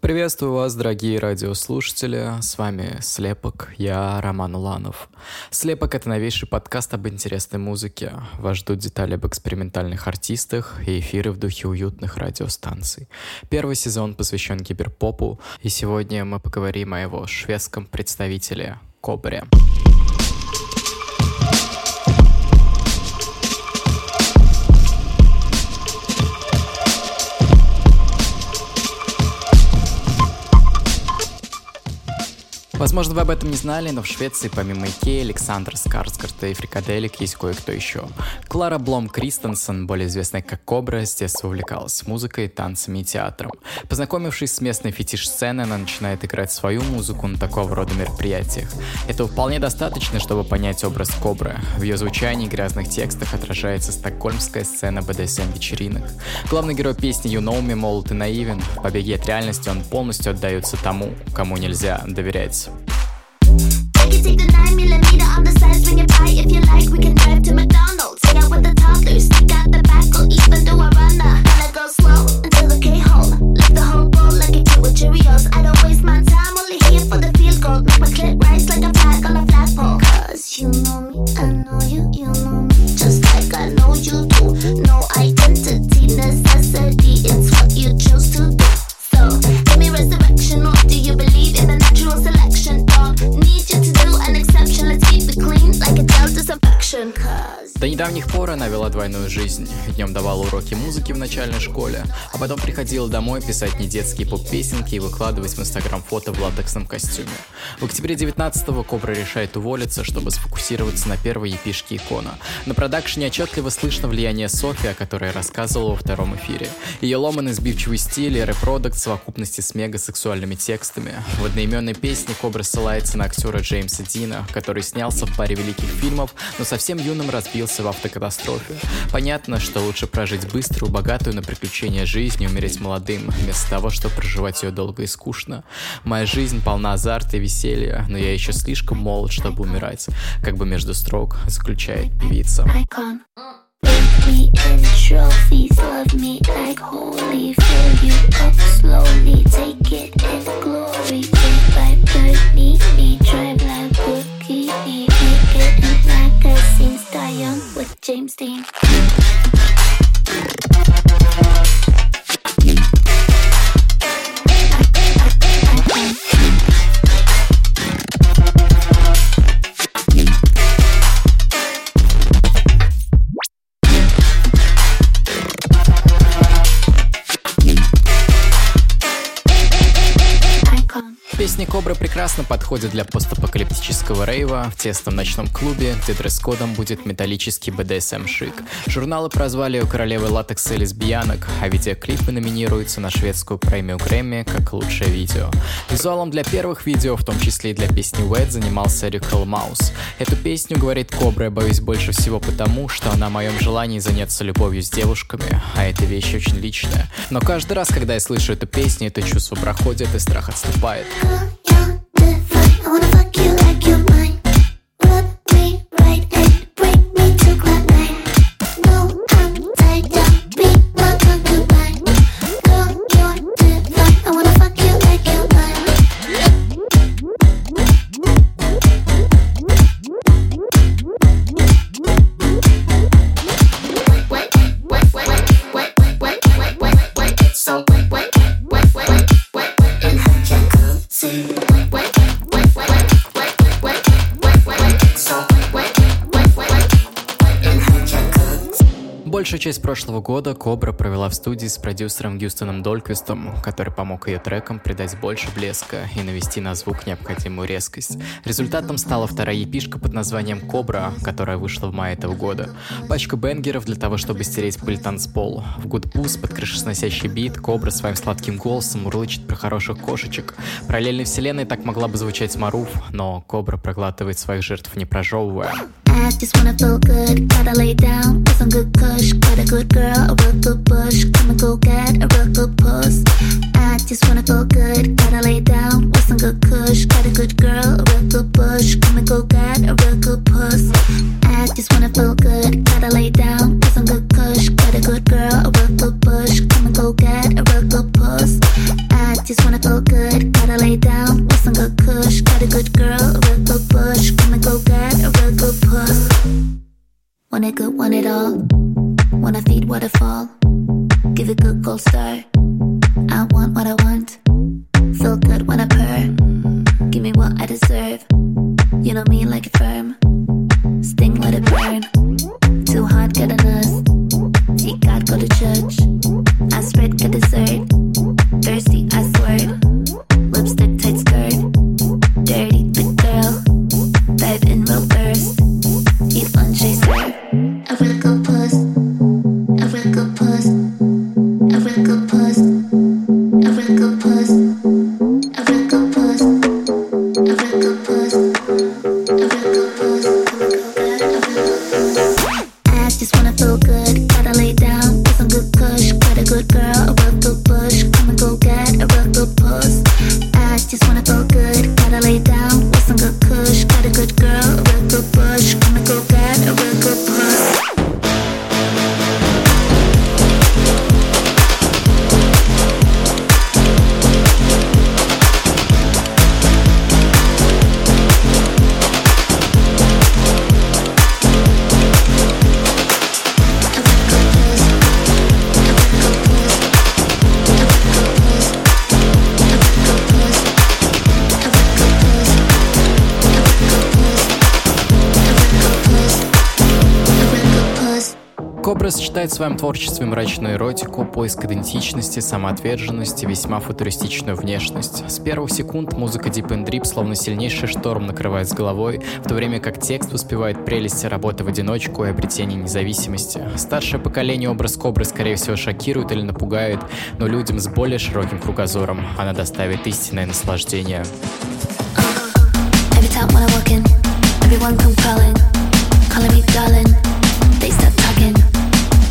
Приветствую вас, дорогие радиослушатели. С вами Слепок, я Роман Уланов. Слепок — это новейший подкаст об интересной музыке. Вас ждут детали об экспериментальных артистах и эфиры в духе уютных радиостанций. Первый сезон посвящен киберпопу, и сегодня мы поговорим о его шведском представителе — Кобре. Возможно, вы об этом не знали, но в Швеции помимо Икеи, Александра Скарсгарта и Фрикаделек есть кое-кто еще. Клара Блом Кристенсен, более известная как Кобра, с детства увлекалась музыкой, танцами и театром. Познакомившись с местной фетиш-сценой, она начинает играть свою музыку на такого рода мероприятиях. Этого вполне достаточно, чтобы понять образ Кобры. В ее звучании и грязных текстах отражается стокгольмская сцена BDSM-вечеринок. Главный герой песни You Know Me молод и наивен. В побеге от реальности он полностью отдается тому, кому нельзя доверять. Can take the 9 millimeter on the side, swing it by if you like. We can drive to McDonald's, hang out with the в начальной школе, потом приходила домой писать не детские поп-песенки и выкладывать в инстаграм фото в латексном костюме. В октябре 19-го Кобра решает уволиться, чтобы сфокусироваться на первой епишке икона. На продакшене отчетливо слышно влияние Софи, о которой я рассказывал во втором эфире. Ее ломанный сбивчивый стиль и репродукт в совокупности с мега-сексуальными текстами. В одноименной песне Кобра ссылается на актера Джеймса Дина, который снялся в паре великих фильмов, но совсем юным разбился в автокатастрофе. Понятно, что лучше прожить быструю, богатую на приключения жизнь и умереть молодым, вместо того, чтобы проживать ее долго и скучно. Моя жизнь полна азарта и веселья, но я еще слишком молод, чтобы умирать, как бы между строк заключает певица. James Dean. Песни Кобра прекрасно подходят для постапокалиптического рейва в тесном ночном клубе, где дресс-кодом будет металлический BDSM-шик. Журналы прозвали ее королевой латекса и лесбиянок, а видеоклипы номинируются на шведскую премию Грэмми как лучшее видео. Визуалом для первых видео, в том числе и для песни Wet, занимался Рикл Маус. Эту песню, говорит Кобра, я боюсь больше всего потому, что она о моем желании заняться любовью с девушками, а эта вещь очень личная. Но каждый раз, когда я слышу эту песню, это чувство проходит и страх отступает. Wanna fuck Большую часть прошлого года Кобра провела в студии с продюсером Гюстоном Дольквистом, который помог ее трекам придать больше блеска и навести на звук необходимую резкость. Результатом стала вторая епишка под названием «Кобра», которая вышла в мае этого года. Пачка бенгеров для того, чтобы стереть пыль танцпол. В Boost под крышесносящий бит Кобра своим сладким голосом урлычет про хороших кошечек. Параллельной вселенной так могла бы звучать Маруф, но Кобра проглатывает своих жертв не прожевывая. ass, just wanna feel good. Gotta lay down with some good push. Got a good girl, a real good bush. Come and go get a real good puss. I just wanna feel good. Gotta lay down with some good push. Got a good girl, a real good bush. Come and go get a real good puss. I just wanna feel good. Gotta lay down with some good push. Got a good girl, a real good bush. Come and go get a real good puss. I just wanna feel good. Gotta lay down with some good push. Got a good girl, a real good bush. Come and go get a real Want a good, want it all. Wanna feed waterfall. Give it good gold star. I want what I want. Feel good when I purr. Give me what I deserve. You know me like a firm. Sting, let it burn. Too hot, get a nurse. He got go to church. сочетает в своем творчестве мрачную эротику, поиск идентичности, самоотверженности весьма футуристичную внешность. С первых секунд музыка Deep and Drip словно сильнейший шторм накрывает с головой, в то время как текст успевает прелести работы в одиночку и обретения независимости. Старшее поколение образ Кобры, скорее всего, шокирует или напугает, но людям с более широким кругозором она доставит истинное наслаждение. Everyone come calling, calling me darling. They start talking.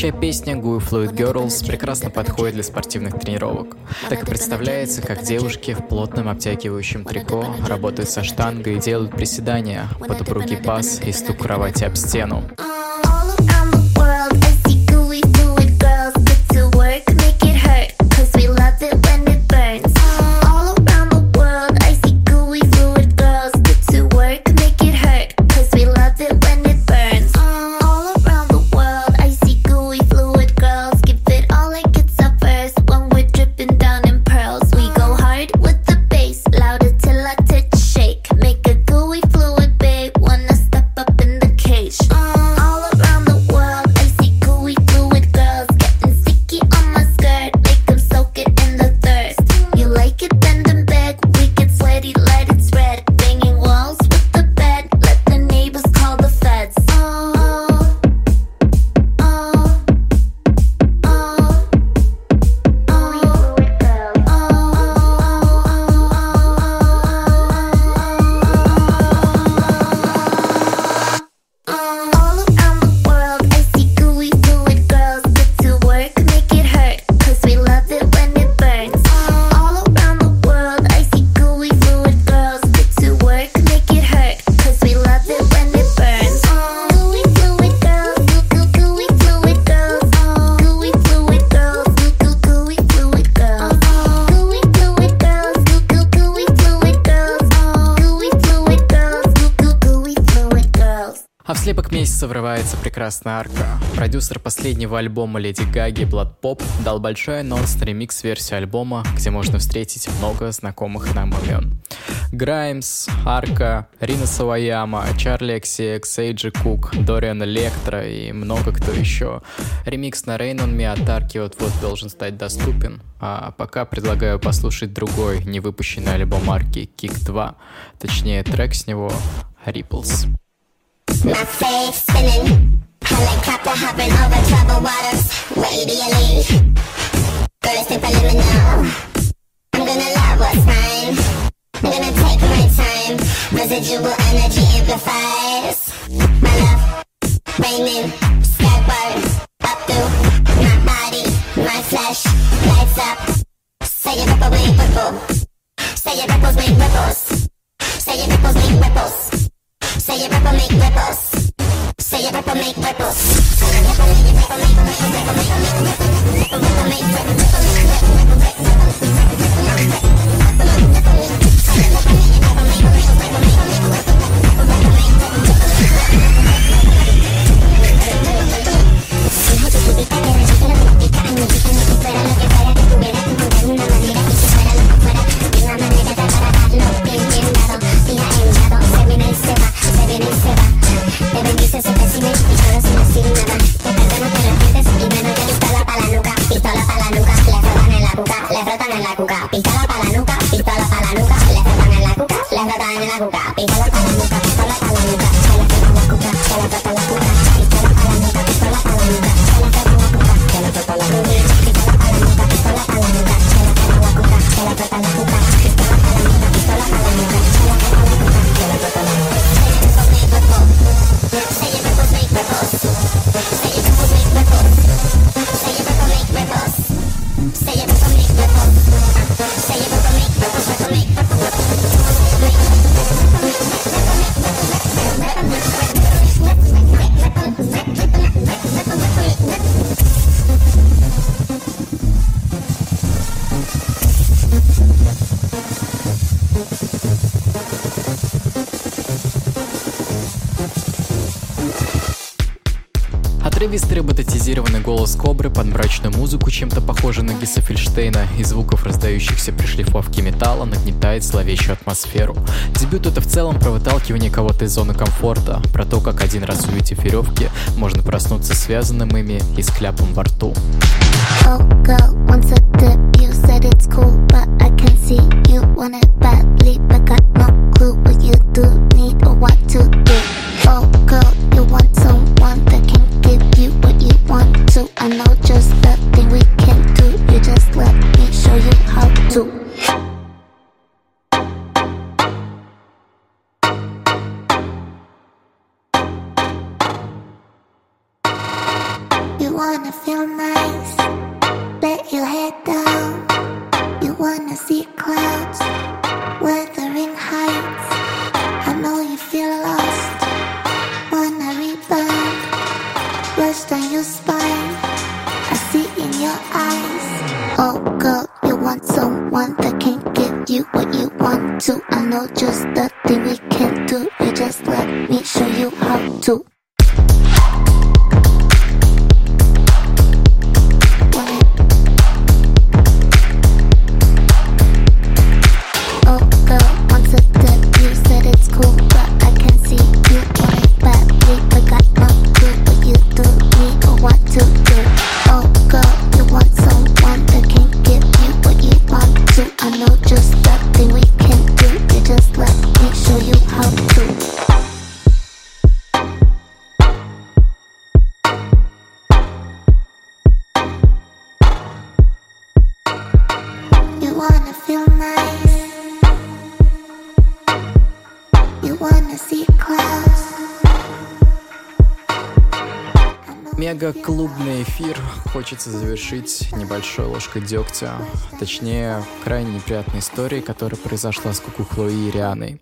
Следующая песня Goo Fluid Girls прекрасно подходит для спортивных тренировок, так и представляется, как девушки в плотном обтягивающем трико работают со штангой и делают приседания под упругий паз и стук кровати об стену. Ремикса врывается прекрасная арка. Продюсер последнего альбома Леди Гаги Blood Pop дал большой анонс на ремикс-версию альбома, где можно встретить много знакомых нам имен. Граймс, Арка, Рина Саваяма, Чарли XCX, Эйджи Кук, Дориан Электро и много кто еще. Ремикс на Rain on Me от Арки вот-вот должен стать доступен. А пока предлагаю послушать другой невыпущенный альбом Арки Kick 2, точнее трек с него Ripples. My face spinning, helicopter hovering over troubled waters. Radially, girl, it's subliminal. I'm gonna love what's mine. I'm gonna take my time. Residual energy amplifies. My love, raining, skyward, up through my body, my flesh lights up. Say it ripple, make ripple. Say it ripples, make ripples. Say it ripples, make ripples. Say it ripple, make ripples. Say it ripple, make ripples. Make ripple, frotan en la cuca, pistola para la nuca, pistola para la nuca, le frotan en la cuca, le frotan en la cuca, pistola Кобры под мрачную музыку, чем-то похожий на Гиса Фельштейна, и звуков, раздающихся при шлифовке металла, нагнетает зловещую атмосферу. Дебют это в целом про выталкивание кого-то из зоны комфорта, про то, как один раз увидев веревки, можно проснуться связанным ими и с кляпом во рту. Oh, girl, you want someone that to. I know just the thing we can do. You just let me show you how to. You wanna feel nice, let your head down. You wanna see clouds, Мега-клубный эфир хочется завершить небольшой ложкой дегтя, точнее, крайне неприятной историей, которая произошла с Куку Хлои и Рианой.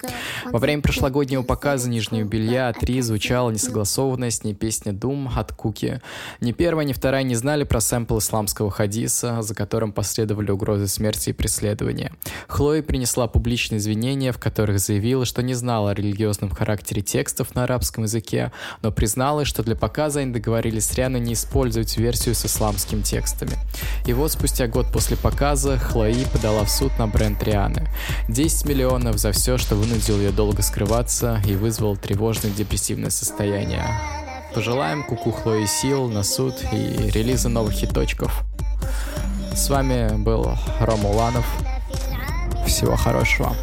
Во время прошлогоднего показа нижнего белья три звучала несогласованная с ней песня «Дум» от Куки. Ни первая, ни вторая не знали про сэмпл исламского хадиса, за которым последовали угрозы смерти и преследования. Хлоя принесла публичные извинения, в которых заявила, что не знала о религиозном характере текстов на арабском языке, но призналась, что для показа они договорились с Рианой не использовать версию с исламскими текстами. И вот спустя год после показа Хлои подала в суд на бренд Рианы. 10 миллионов за все, что вынудил ее долго скрываться и вызвал тревожное депрессивное состояние. Пожелаем Куку Хлои сил на суд и релиза новых хиточков. С вами был Рома Уланов. Всего хорошего.